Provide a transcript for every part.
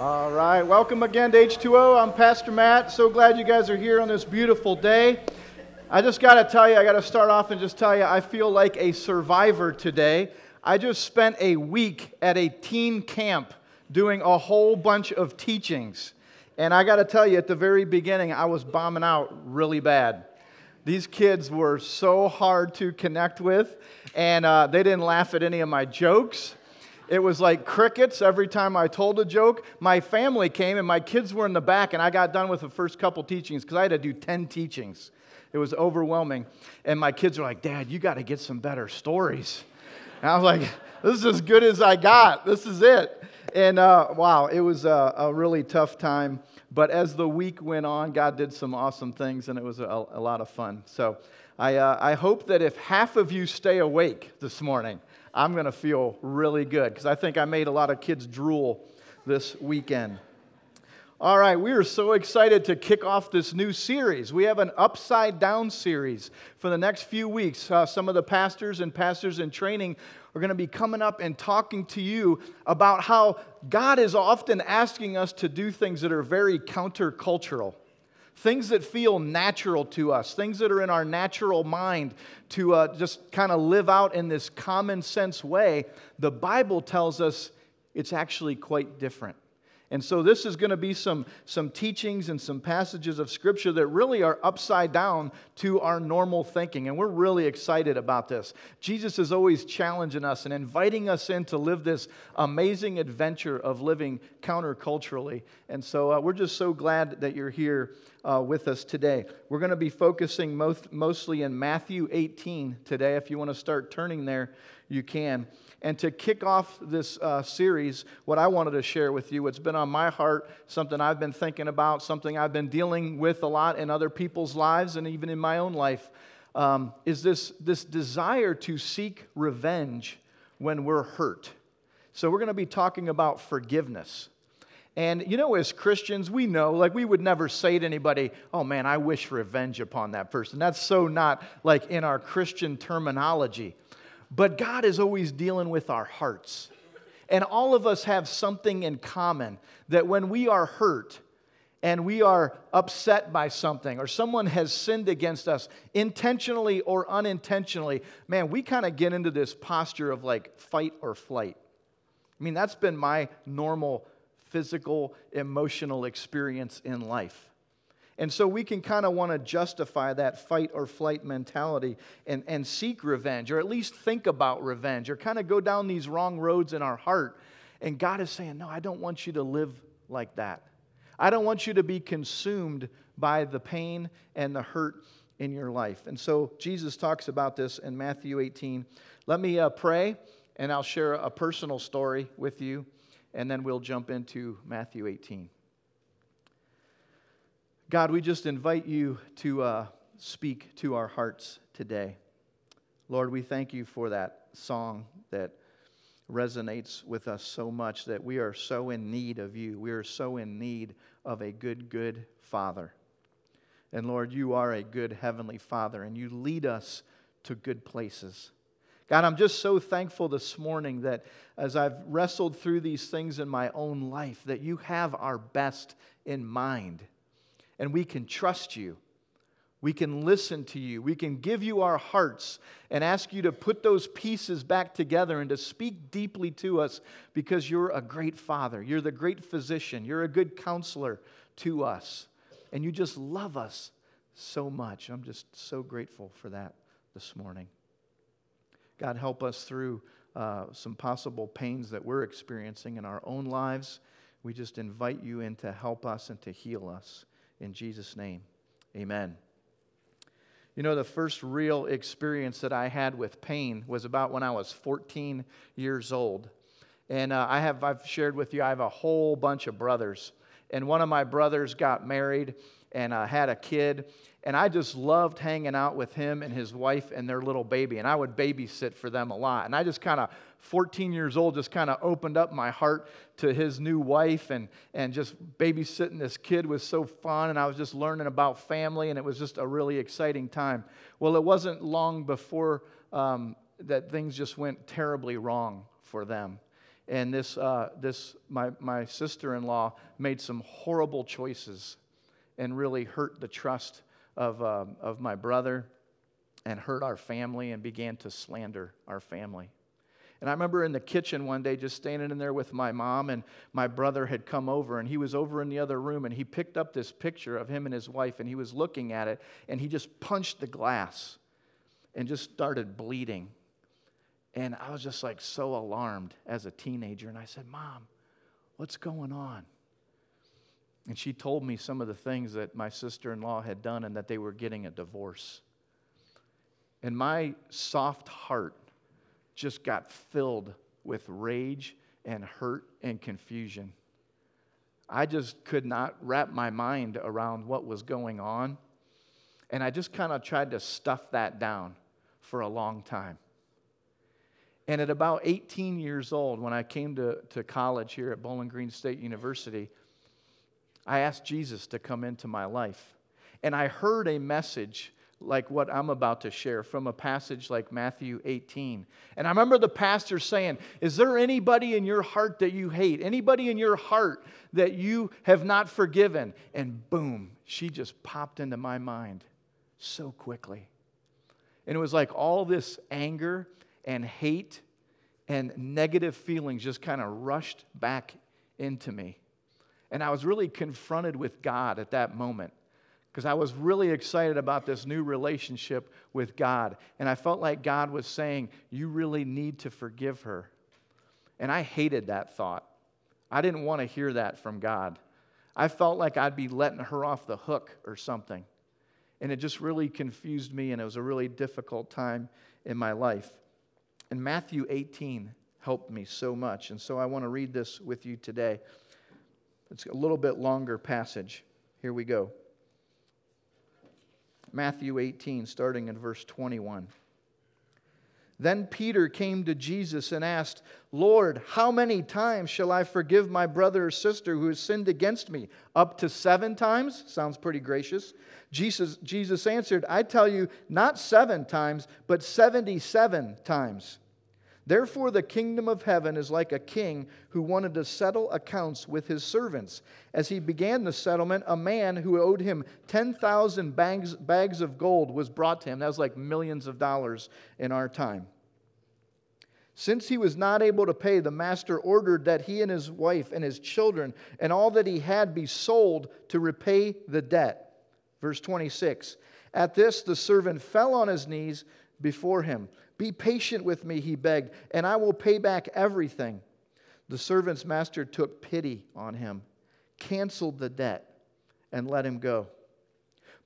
All right, welcome again to H2O. I'm Pastor Matt. So glad you guys are here on this beautiful day. I just got to tell you, I got to start off and just tell you, I feel like a survivor today. I just spent a week at a teen camp doing a whole bunch of teachings. And I got to tell you, at the very beginning, I was bombing out really bad. These kids were so hard to connect with, and uh, they didn't laugh at any of my jokes. It was like crickets every time I told a joke. My family came, and my kids were in the back, and I got done with the first couple teachings because I had to do 10 teachings. It was overwhelming. And my kids were like, Dad, you got to get some better stories. And I was like, This is as good as I got. This is it. And uh, wow, it was a, a, really tough time. But as the week went on, God did some awesome things, and it was a, a lot of fun. So I, uh, I hope that if half of you stay awake this morning, I'm going to feel really good because I think I made a lot of kids drool this weekend. All right, we are so excited to kick off this new series. We have an upside down series for the next few weeks. Uh, some of the pastors and pastors in training are going to be coming up and talking to you about how God is often asking us to do things that are very countercultural things that feel natural to us, things that are in our natural mind to uh, just kind of live out in this common sense way, the Bible tells us it's actually quite different. And so, this is going to be some, some teachings and some passages of Scripture that really are upside down to our normal thinking. And we're really excited about this. Jesus is always challenging us and inviting us in to live this amazing adventure of living counterculturally. And so, uh, we're just so glad that you're here uh, with us today. We're going to be focusing most, mostly in Matthew 18 today. If you want to start turning there, you can. And to kick off this uh, series, what I wanted to share with you, what's been on my heart, something I've been thinking about, something I've been dealing with a lot in other people's lives and even in my own life, um, is this, this desire to seek revenge when we're hurt. So, we're going to be talking about forgiveness. And you know, as Christians, we know, like, we would never say to anybody, oh man, I wish revenge upon that person. That's so not like in our Christian terminology. But God is always dealing with our hearts. And all of us have something in common that when we are hurt and we are upset by something or someone has sinned against us intentionally or unintentionally, man, we kind of get into this posture of like fight or flight. I mean, that's been my normal physical, emotional experience in life. And so we can kind of want to justify that fight or flight mentality and, and seek revenge, or at least think about revenge, or kind of go down these wrong roads in our heart. And God is saying, No, I don't want you to live like that. I don't want you to be consumed by the pain and the hurt in your life. And so Jesus talks about this in Matthew 18. Let me uh, pray, and I'll share a personal story with you, and then we'll jump into Matthew 18. God, we just invite you to uh, speak to our hearts today. Lord, we thank you for that song that resonates with us so much that we are so in need of you. We are so in need of a good, good Father. And Lord, you are a good Heavenly Father, and you lead us to good places. God, I'm just so thankful this morning that as I've wrestled through these things in my own life, that you have our best in mind and we can trust you. We can listen to you. We can give you our hearts and ask you to put those pieces back together and to speak deeply to us because you're a great father. You're the great physician. You're a good counselor to us. And you just love us so much. I'm just so grateful for that this morning. God, help us through uh, some possible pains that we're experiencing in our own lives. We just invite you in to help us and to heal us. In Jesus' name, amen. You know, the first real experience that I had with pain was about when I was 14 years old. And uh, I have, I've shared with you, I have a whole bunch of brothers. And one of my brothers got married and uh, had a kid. And I just loved hanging out with him and his wife and their little baby. And I would babysit for them a lot. And I just kind of, 14 years old, just kind of opened up my heart to his new wife. And, and just babysitting this kid was so fun. And I was just learning about family. And it was just a really exciting time. Well, it wasn't long before um, that things just went terribly wrong for them. and this, uh, this my, my sister in law made some horrible choices and really hurt the trust of, um, of my brother and hurt our family and began to slander our family. And I remember in the kitchen one day just standing in there with my mom, and my brother had come over, and he was over in the other room, and he picked up this picture of him and his wife, and he was looking at it, and he just punched the glass and just started bleeding. And I was just like so alarmed as a teenager, and I said, Mom, what's going on? And she told me some of the things that my sister in law had done and that they were getting a divorce. And my soft heart just got filled with rage and hurt and confusion. I just could not wrap my mind around what was going on. And I just kind of tried to stuff that down for a long time. And at about 18 years old, when I came to, to college here at Bowling Green State University, I asked Jesus to come into my life. And I heard a message like what I'm about to share from a passage like Matthew 18. And I remember the pastor saying, Is there anybody in your heart that you hate? Anybody in your heart that you have not forgiven? And boom, she just popped into my mind so quickly. And it was like all this anger and hate and negative feelings just kind of rushed back into me. And I was really confronted with God at that moment because I was really excited about this new relationship with God. And I felt like God was saying, You really need to forgive her. And I hated that thought. I didn't want to hear that from God. I felt like I'd be letting her off the hook or something. And it just really confused me, and it was a really difficult time in my life. And Matthew 18 helped me so much. And so I want to read this with you today. It's a little bit longer passage. Here we go. Matthew 18, starting in verse 21. Then Peter came to Jesus and asked, Lord, how many times shall I forgive my brother or sister who has sinned against me? Up to seven times? Sounds pretty gracious. Jesus, Jesus answered, I tell you, not seven times, but 77 times. Therefore, the kingdom of heaven is like a king who wanted to settle accounts with his servants. As he began the settlement, a man who owed him 10,000 bags, bags of gold was brought to him. That was like millions of dollars in our time. Since he was not able to pay, the master ordered that he and his wife and his children and all that he had be sold to repay the debt. Verse 26. At this, the servant fell on his knees before him. Be patient with me, he begged, and I will pay back everything. The servant's master took pity on him, canceled the debt, and let him go.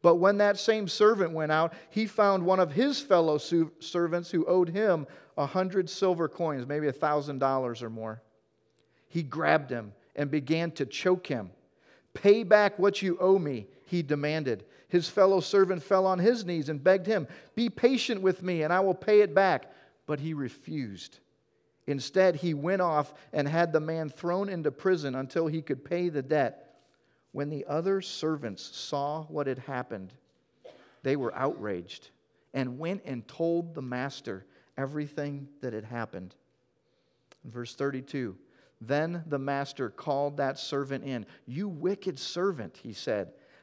But when that same servant went out, he found one of his fellow servants who owed him a hundred silver coins, maybe a thousand dollars or more. He grabbed him and began to choke him. Pay back what you owe me, he demanded. His fellow servant fell on his knees and begged him, Be patient with me, and I will pay it back. But he refused. Instead, he went off and had the man thrown into prison until he could pay the debt. When the other servants saw what had happened, they were outraged and went and told the master everything that had happened. Verse 32 Then the master called that servant in. You wicked servant, he said.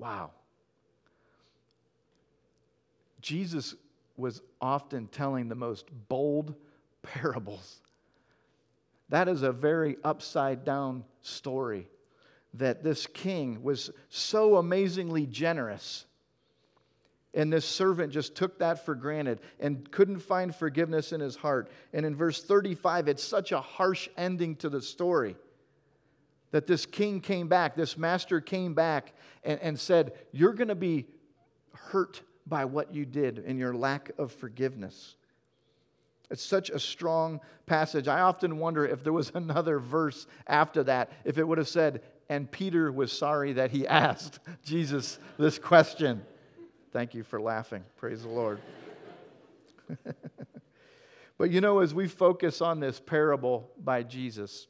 Wow. Jesus was often telling the most bold parables. That is a very upside down story that this king was so amazingly generous. And this servant just took that for granted and couldn't find forgiveness in his heart. And in verse 35, it's such a harsh ending to the story that this king came back, this master came back and, and said, You're going to be hurt by what you did and your lack of forgiveness. It's such a strong passage. I often wonder if there was another verse after that, if it would have said, and Peter was sorry that he asked Jesus this question. Thank you for laughing. Praise the Lord. but you know, as we focus on this parable by Jesus,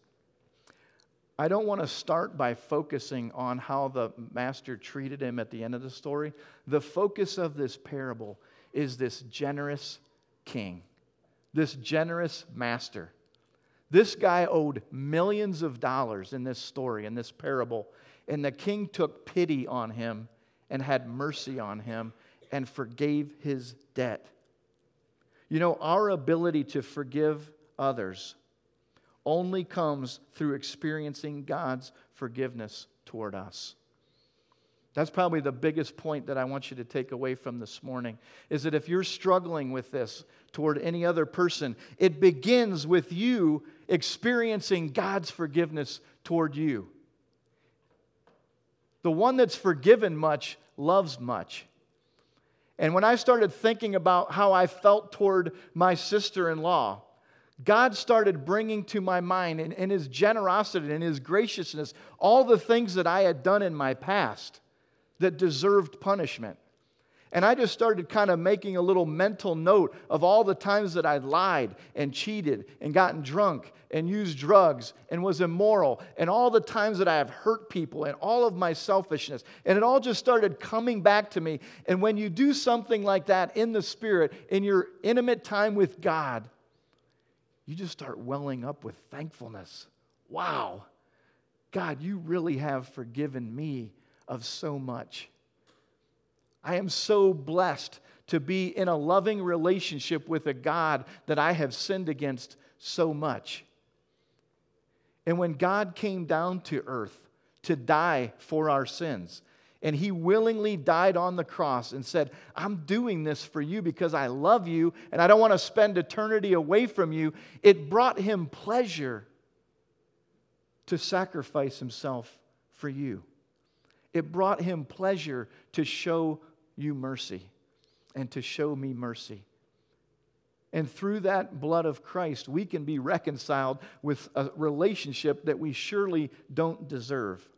I don't want to start by focusing on how the master treated him at the end of the story. The focus of this parable is this generous king this generous master. This guy owed millions of dollars in this story, in this parable, and the king took pity on him and had mercy on him and forgave his debt. You know, our ability to forgive others only comes through experiencing God's forgiveness toward us. That's probably the biggest point that I want you to take away from this morning is that if you're struggling with this toward any other person, it begins with you experiencing God's forgiveness toward you. The one that's forgiven much loves much. And when I started thinking about how I felt toward my sister in law, God started bringing to my mind, in, in His generosity and His graciousness, all the things that I had done in my past that deserved punishment. And I just started kind of making a little mental note of all the times that I lied and cheated and gotten drunk and used drugs and was immoral and all the times that I have hurt people and all of my selfishness. And it all just started coming back to me. And when you do something like that in the Spirit, in your intimate time with God, you just start welling up with thankfulness. Wow, God, you really have forgiven me of so much. I am so blessed to be in a loving relationship with a God that I have sinned against so much. And when God came down to earth to die for our sins, and he willingly died on the cross and said, I'm doing this for you because I love you and I don't want to spend eternity away from you. It brought him pleasure to sacrifice himself for you. It brought him pleasure to show you mercy and to show me mercy. And through that blood of Christ, we can be reconciled with a relationship that we surely don't deserve.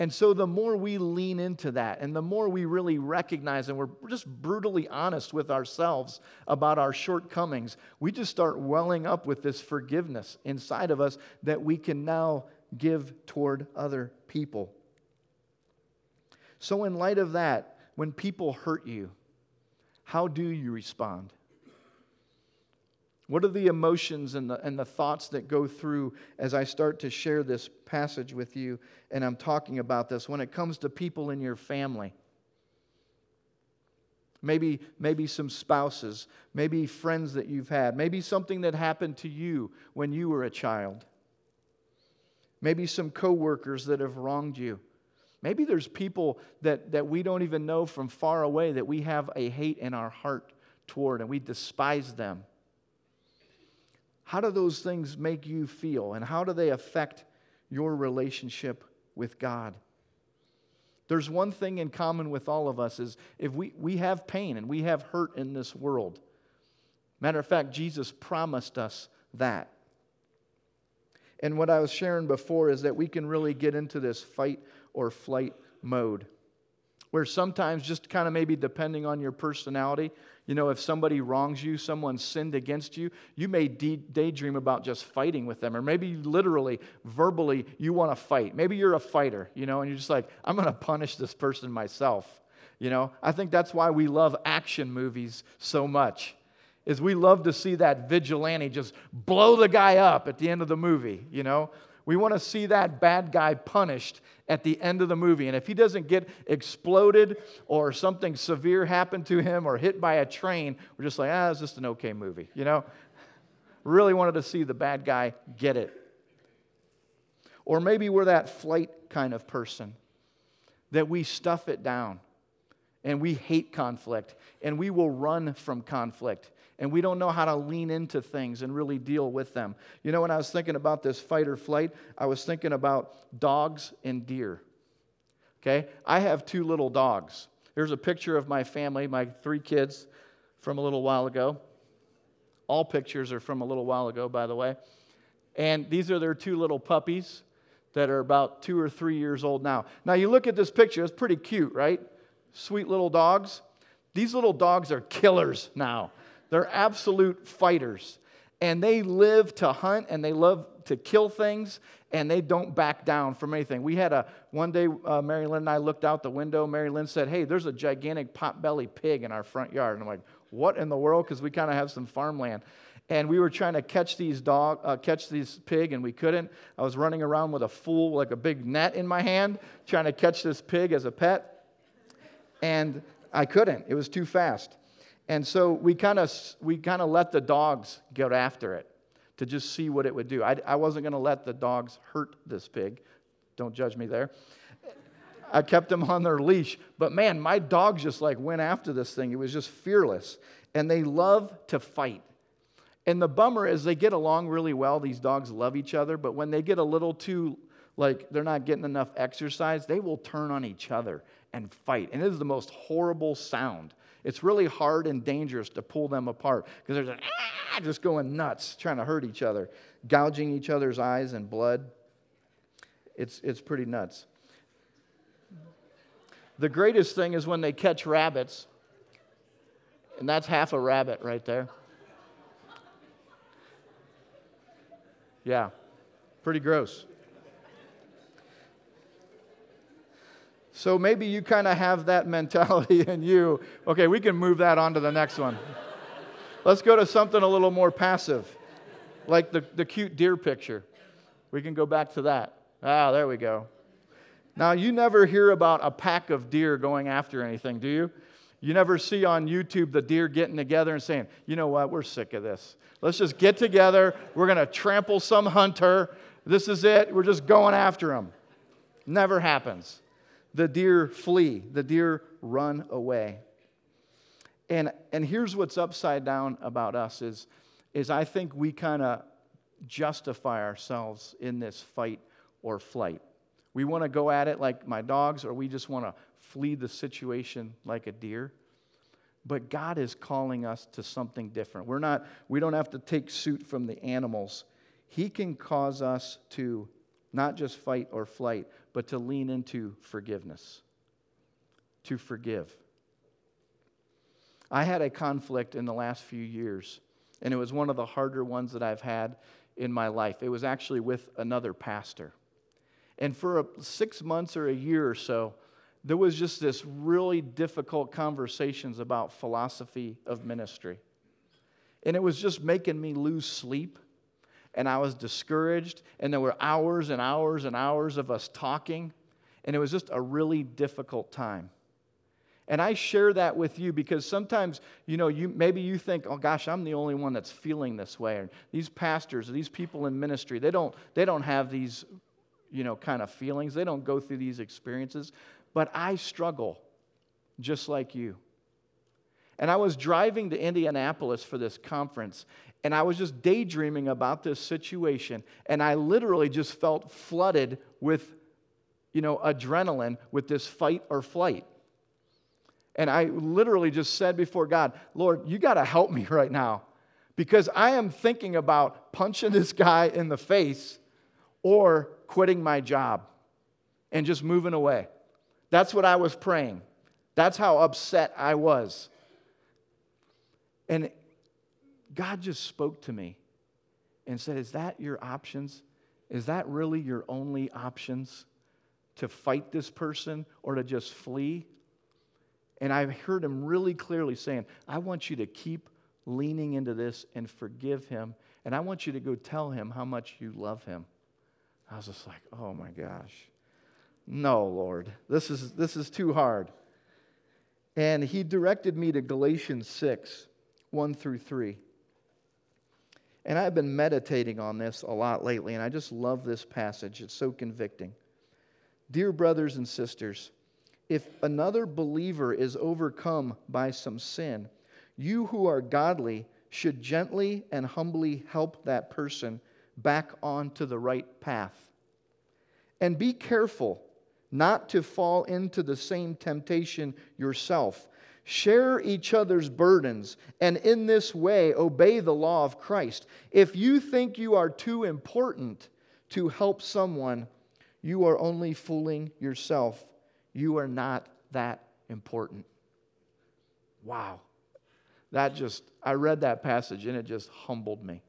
And so, the more we lean into that, and the more we really recognize and we're just brutally honest with ourselves about our shortcomings, we just start welling up with this forgiveness inside of us that we can now give toward other people. So, in light of that, when people hurt you, how do you respond? What are the emotions and the, and the thoughts that go through as I start to share this passage with you and I'm talking about this when it comes to people in your family? Maybe, maybe some spouses, maybe friends that you've had, maybe something that happened to you when you were a child. Maybe some coworkers that have wronged you. Maybe there's people that, that we don't even know from far away that we have a hate in our heart toward and we despise them. How do those things make you feel and how do they affect your relationship with God? There's one thing in common with all of us is if we, we have pain and we have hurt in this world. Matter of fact, Jesus promised us that. And what I was sharing before is that we can really get into this fight or flight mode. Where sometimes, just kind of maybe depending on your personality, you know, if somebody wrongs you, someone sinned against you, you may de- daydream about just fighting with them. Or maybe literally, verbally, you want to fight. Maybe you're a fighter, you know, and you're just like, I'm going to punish this person myself. You know, I think that's why we love action movies so much. Is we love to see that vigilante just blow the guy up at the end of the movie, you know? We want to see that bad guy punished at the end of the movie. And if he doesn't get exploded or something severe happened to him or hit by a train, we're just like, ah, it's just an okay movie, you know? Really wanted to see the bad guy get it. Or maybe we're that flight kind of person that we stuff it down and we hate conflict and we will run from conflict and we don't know how to lean into things and really deal with them. You know, when I was thinking about this fight or flight, I was thinking about dogs and deer. Okay? I have two little dogs. Here's a picture of my family, my three kids from a little while ago. All pictures are from a little while ago, by the way. And these are their two little puppies that are about two or three years old now. Now, you look at this picture, it's pretty cute, right? Sweet little dogs. These little dogs are killers now. They're absolute fighters. And they live to hunt and they love to kill things and they don't back down from anything. We had a one day, uh, Mary Lynn and I looked out the window. Mary Lynn said, Hey, there's a gigantic potbelly pig in our front yard. And I'm like, What in the world? Because we kind of have some farmland and we were trying to catch these dog, uh, catch these pig, and we couldn't. I was running around with a fool, like a big net in my hand, trying to catch this pig as a pet, and I couldn't. It was too fast, and so we kind of we kind of let the dogs get after it to just see what it would do. I, I wasn't going to let the dogs hurt this pig. Don't judge me there. I kept them on their leash, but man, my dogs just like went after this thing. It was just fearless, and they love to fight. And the bummer is they get along really well. These dogs love each other, but when they get a little too, like, they're not getting enough exercise, they will turn on each other and fight. And it is the most horrible sound. It's really hard and dangerous to pull them apart because they're just, ah, just going nuts, trying to hurt each other, gouging each other's eyes and blood. It's, it's pretty nuts. The greatest thing is when they catch rabbits, and that's half a rabbit right there. Yeah, pretty gross. So maybe you kind of have that mentality in you. Okay, we can move that on to the next one. Let's go to something a little more passive, like the, the cute deer picture. We can go back to that. Ah, there we go. Now, you never hear about a pack of deer going after anything, do you? You never see on YouTube the deer getting together and saying, you know what, we're sick of this. Let's just get together. We're going to trample some hunter. This is it. We're just going after him. Never happens. The deer flee, the deer run away. And, and here's what's upside down about us is, is I think we kind of justify ourselves in this fight or flight. We want to go at it like my dogs, or we just want to flee the situation like a deer. But God is calling us to something different. We're not, we don't have to take suit from the animals. He can cause us to not just fight or flight, but to lean into forgiveness, to forgive. I had a conflict in the last few years, and it was one of the harder ones that I've had in my life. It was actually with another pastor. And for a, six months or a year or so, there was just this really difficult conversations about philosophy of ministry. And it was just making me lose sleep. And I was discouraged. And there were hours and hours and hours of us talking. And it was just a really difficult time. And I share that with you because sometimes, you know, you, maybe you think, oh gosh, I'm the only one that's feeling this way. Or these pastors, these people in ministry, they don't, they don't have these, you know, kind of feelings. They don't go through these experiences but I struggle just like you. And I was driving to Indianapolis for this conference, and I was just daydreaming about this situation, and I literally just felt flooded with, you know, adrenaline with this fight or flight. And I literally just said before God, Lord, you got to help me right now because I am thinking about punching this guy in the face or quitting my job and just moving away. That's what I was praying. That's how upset I was. And God just spoke to me and said, Is that your options? Is that really your only options? To fight this person or to just flee? And I heard him really clearly saying, I want you to keep leaning into this and forgive him. And I want you to go tell him how much you love him. I was just like, oh my gosh. No, Lord, this is, this is too hard. And he directed me to Galatians 6 1 through 3. And I've been meditating on this a lot lately, and I just love this passage. It's so convicting. Dear brothers and sisters, if another believer is overcome by some sin, you who are godly should gently and humbly help that person back onto the right path. And be careful not to fall into the same temptation yourself. Share each other's burdens, and in this way obey the law of Christ. If you think you are too important to help someone, you are only fooling yourself. You are not that important. Wow. That just, I read that passage and it just humbled me.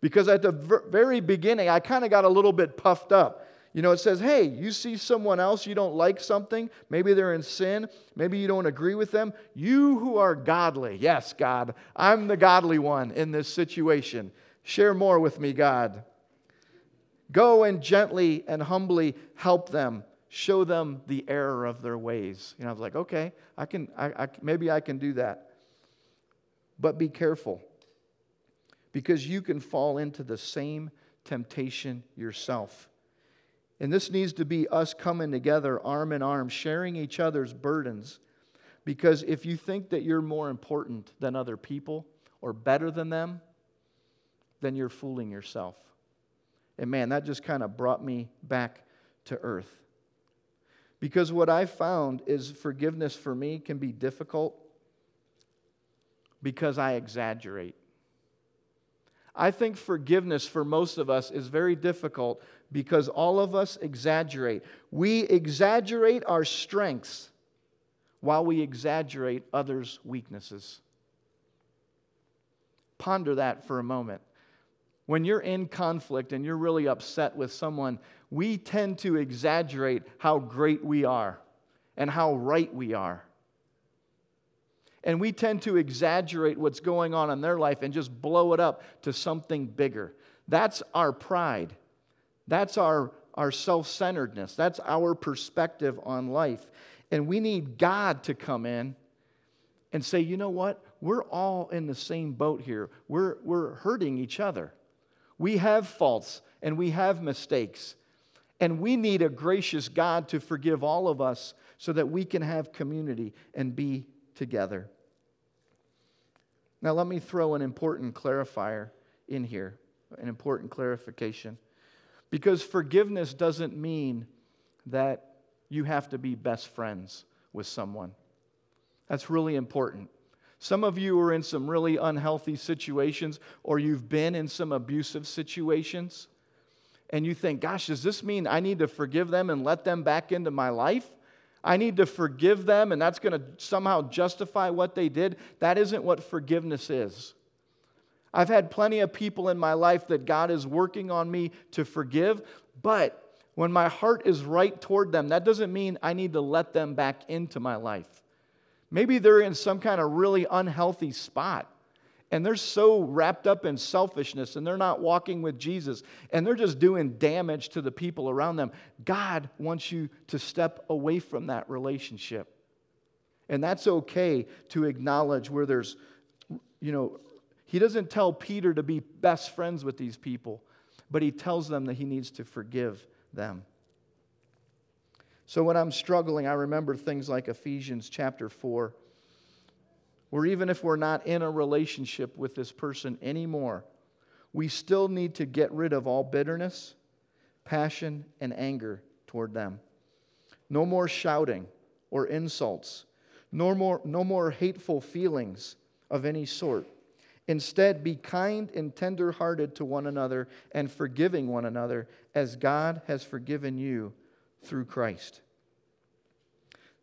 Because at the very beginning, I kind of got a little bit puffed up. You know, it says, hey, you see someone else, you don't like something, maybe they're in sin, maybe you don't agree with them. You who are godly, yes, God, I'm the godly one in this situation. Share more with me, God. Go and gently and humbly help them, show them the error of their ways. You know, I was like, okay, I can, I, I, maybe I can do that. But be careful because you can fall into the same temptation yourself. And this needs to be us coming together, arm in arm, sharing each other's burdens. Because if you think that you're more important than other people or better than them, then you're fooling yourself. And man, that just kind of brought me back to earth. Because what I found is forgiveness for me can be difficult because I exaggerate. I think forgiveness for most of us is very difficult because all of us exaggerate. We exaggerate our strengths while we exaggerate others' weaknesses. Ponder that for a moment. When you're in conflict and you're really upset with someone, we tend to exaggerate how great we are and how right we are. And we tend to exaggerate what's going on in their life and just blow it up to something bigger. That's our pride. That's our, our self centeredness. That's our perspective on life. And we need God to come in and say, you know what? We're all in the same boat here. We're, we're hurting each other. We have faults and we have mistakes. And we need a gracious God to forgive all of us so that we can have community and be together. Now, let me throw an important clarifier in here, an important clarification. Because forgiveness doesn't mean that you have to be best friends with someone. That's really important. Some of you are in some really unhealthy situations, or you've been in some abusive situations, and you think, gosh, does this mean I need to forgive them and let them back into my life? I need to forgive them, and that's going to somehow justify what they did. That isn't what forgiveness is. I've had plenty of people in my life that God is working on me to forgive, but when my heart is right toward them, that doesn't mean I need to let them back into my life. Maybe they're in some kind of really unhealthy spot and they're so wrapped up in selfishness and they're not walking with Jesus and they're just doing damage to the people around them. God wants you to step away from that relationship. And that's okay to acknowledge where there's, you know, he doesn't tell Peter to be best friends with these people, but he tells them that he needs to forgive them. So when I'm struggling, I remember things like Ephesians chapter 4 or even if we're not in a relationship with this person anymore, we still need to get rid of all bitterness, passion, and anger toward them. No more shouting or insults, no more, no more hateful feelings of any sort. Instead, be kind and tender hearted to one another and forgiving one another as God has forgiven you through Christ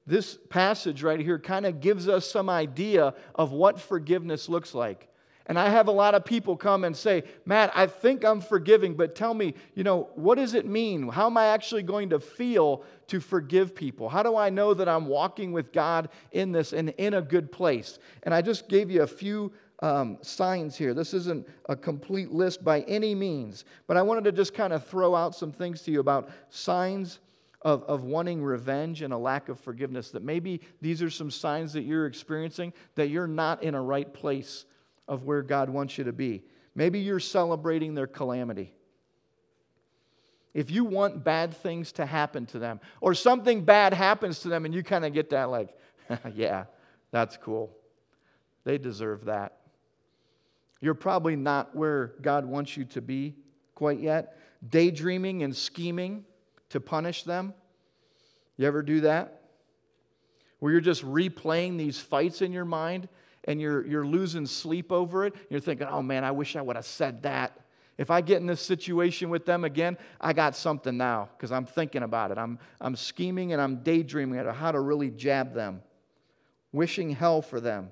this passage right here kind of gives us some idea of what forgiveness looks like. And I have a lot of people come and say, Matt, I think I'm forgiving, but tell me, you know, what does it mean? How am I actually going to feel to forgive people? How do I know that I'm walking with God in this and in a good place? And I just gave you a few um, signs here. This isn't a complete list by any means, but I wanted to just kind of throw out some things to you about signs of, of wanting revenge and a lack of forgiveness, that maybe these are some signs that you're experiencing that you're not in a right place of where God wants you to be. Maybe you're celebrating their calamity. If you want bad things to happen to them, or something bad happens to them, and you kind of get that, like, yeah, that's cool. They deserve that. You're probably not where God wants you to be quite yet. Daydreaming and scheming to punish them? You ever do that? where you're just replaying these fights in your mind and you're, you're losing sleep over it. You're thinking, oh man, I wish I would have said that. If I get in this situation with them again, I got something now because I'm thinking about it. I'm, I'm scheming and I'm daydreaming about how to really jab them, wishing hell for them.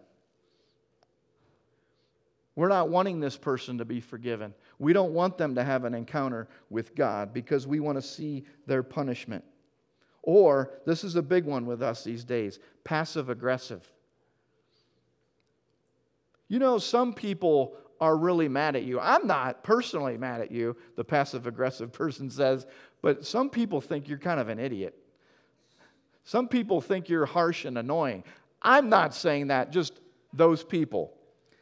We're not wanting this person to be forgiven. We don't want them to have an encounter with God because we want to see their punishment. Or, this is a big one with us these days passive aggressive. You know, some people are really mad at you. I'm not personally mad at you, the passive aggressive person says, but some people think you're kind of an idiot. Some people think you're harsh and annoying. I'm not saying that, just those people.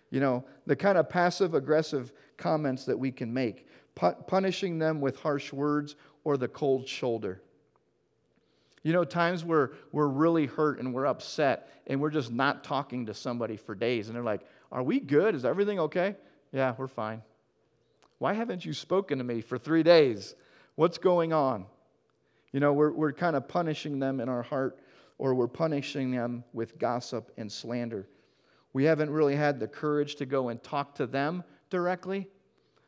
You know, the kind of passive aggressive comments that we can make, punishing them with harsh words or the cold shoulder. You know, times where we're really hurt and we're upset and we're just not talking to somebody for days and they're like, Are we good? Is everything okay? Yeah, we're fine. Why haven't you spoken to me for three days? What's going on? You know, we're, we're kind of punishing them in our heart or we're punishing them with gossip and slander. We haven't really had the courage to go and talk to them directly,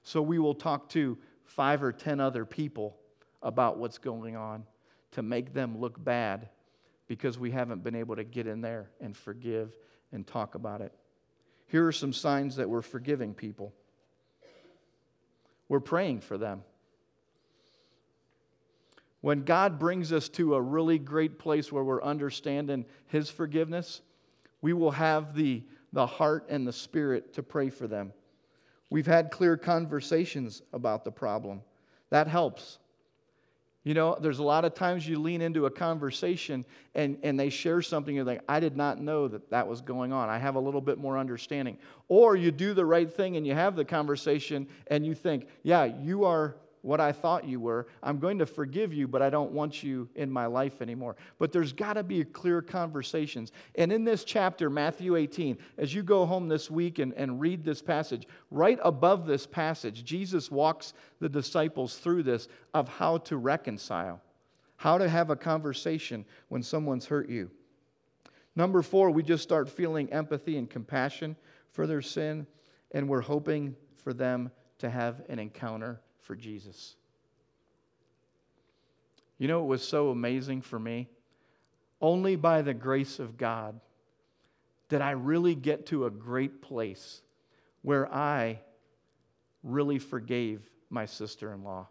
so we will talk to five or ten other people about what's going on to make them look bad because we haven't been able to get in there and forgive and talk about it. Here are some signs that we're forgiving people. We're praying for them. When God brings us to a really great place where we're understanding His forgiveness, we will have the, the heart and the spirit to pray for them. We've had clear conversations about the problem. That helps. You know, there's a lot of times you lean into a conversation and, and they share something, you're like, I did not know that that was going on. I have a little bit more understanding. Or you do the right thing and you have the conversation and you think, yeah, you are what I thought you were. I'm going to forgive you, but I don't want you in my life anymore. But there's got to be clear conversations. And in this chapter, Matthew 18, as you go home this week and, and read this passage, right above this passage, Jesus walks the disciples through this of how to reconcile, how to have a conversation when someone's hurt you. Number four, we just start feeling empathy and compassion for their sin, and we're hoping for them to have an encounter for Jesus. You know, it was so amazing for me. Only by the grace of God did I really get to a great place where I really forgave my sister in law.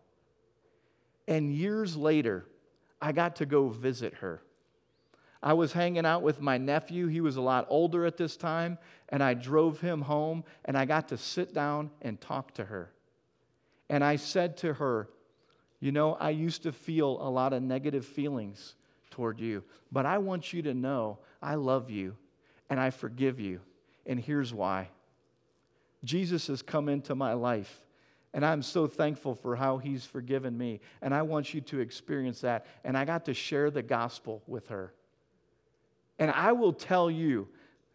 And years later, I got to go visit her. I was hanging out with my nephew. He was a lot older at this time, and I drove him home, and I got to sit down and talk to her. And I said to her, You know, I used to feel a lot of negative feelings toward you, but I want you to know I love you and I forgive you. And here's why Jesus has come into my life. And I'm so thankful for how he's forgiven me. And I want you to experience that. And I got to share the gospel with her. And I will tell you,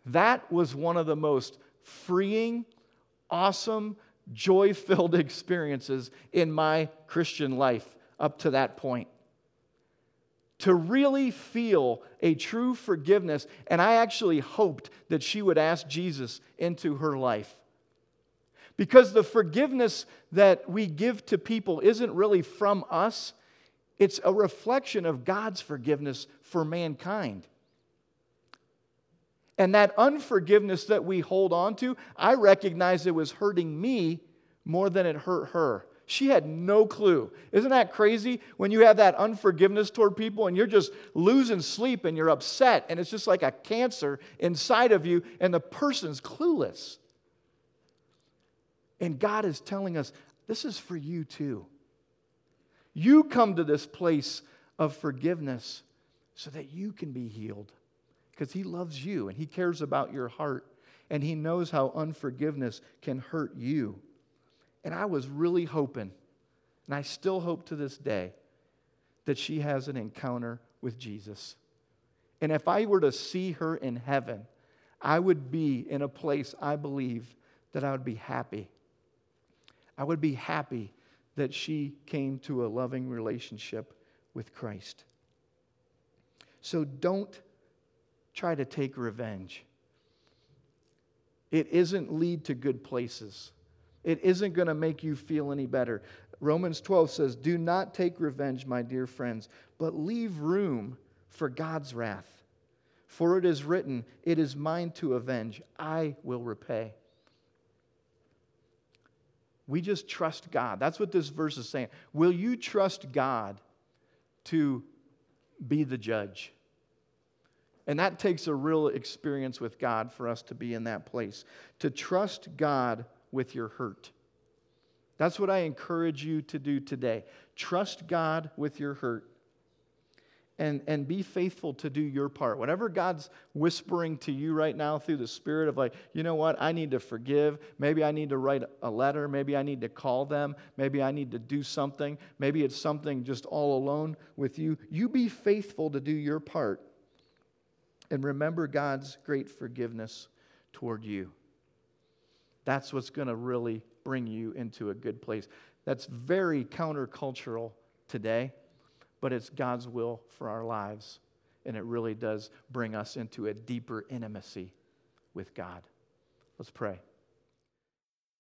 that was one of the most freeing, awesome, joy filled experiences in my Christian life up to that point. To really feel a true forgiveness, and I actually hoped that she would ask Jesus into her life. Because the forgiveness that we give to people isn't really from us, it's a reflection of God's forgiveness for mankind. And that unforgiveness that we hold on to, I recognize it was hurting me more than it hurt her. She had no clue. Isn't that crazy when you have that unforgiveness toward people and you're just losing sleep and you're upset and it's just like a cancer inside of you and the person's clueless? And God is telling us this is for you too. You come to this place of forgiveness so that you can be healed because He loves you and He cares about your heart and He knows how unforgiveness can hurt you. And I was really hoping, and I still hope to this day, that she has an encounter with Jesus. And if I were to see her in heaven, I would be in a place I believe that I would be happy. I would be happy that she came to a loving relationship with Christ. So don't try to take revenge. It isn't lead to good places. It isn't going to make you feel any better. Romans 12 says, Do not take revenge, my dear friends, but leave room for God's wrath. For it is written, It is mine to avenge, I will repay. We just trust God. That's what this verse is saying. Will you trust God to be the judge? And that takes a real experience with God for us to be in that place. To trust God with your hurt. That's what I encourage you to do today. Trust God with your hurt and, and be faithful to do your part. Whatever God's whispering to you right now through the Spirit of, like, you know what, I need to forgive. Maybe I need to write a letter. Maybe I need to call them. Maybe I need to do something. Maybe it's something just all alone with you. You be faithful to do your part. And remember God's great forgiveness toward you. That's what's going to really bring you into a good place. That's very countercultural today but it's God's will for our lives. And it really does bring us into a deeper intimacy with God. Let's pray.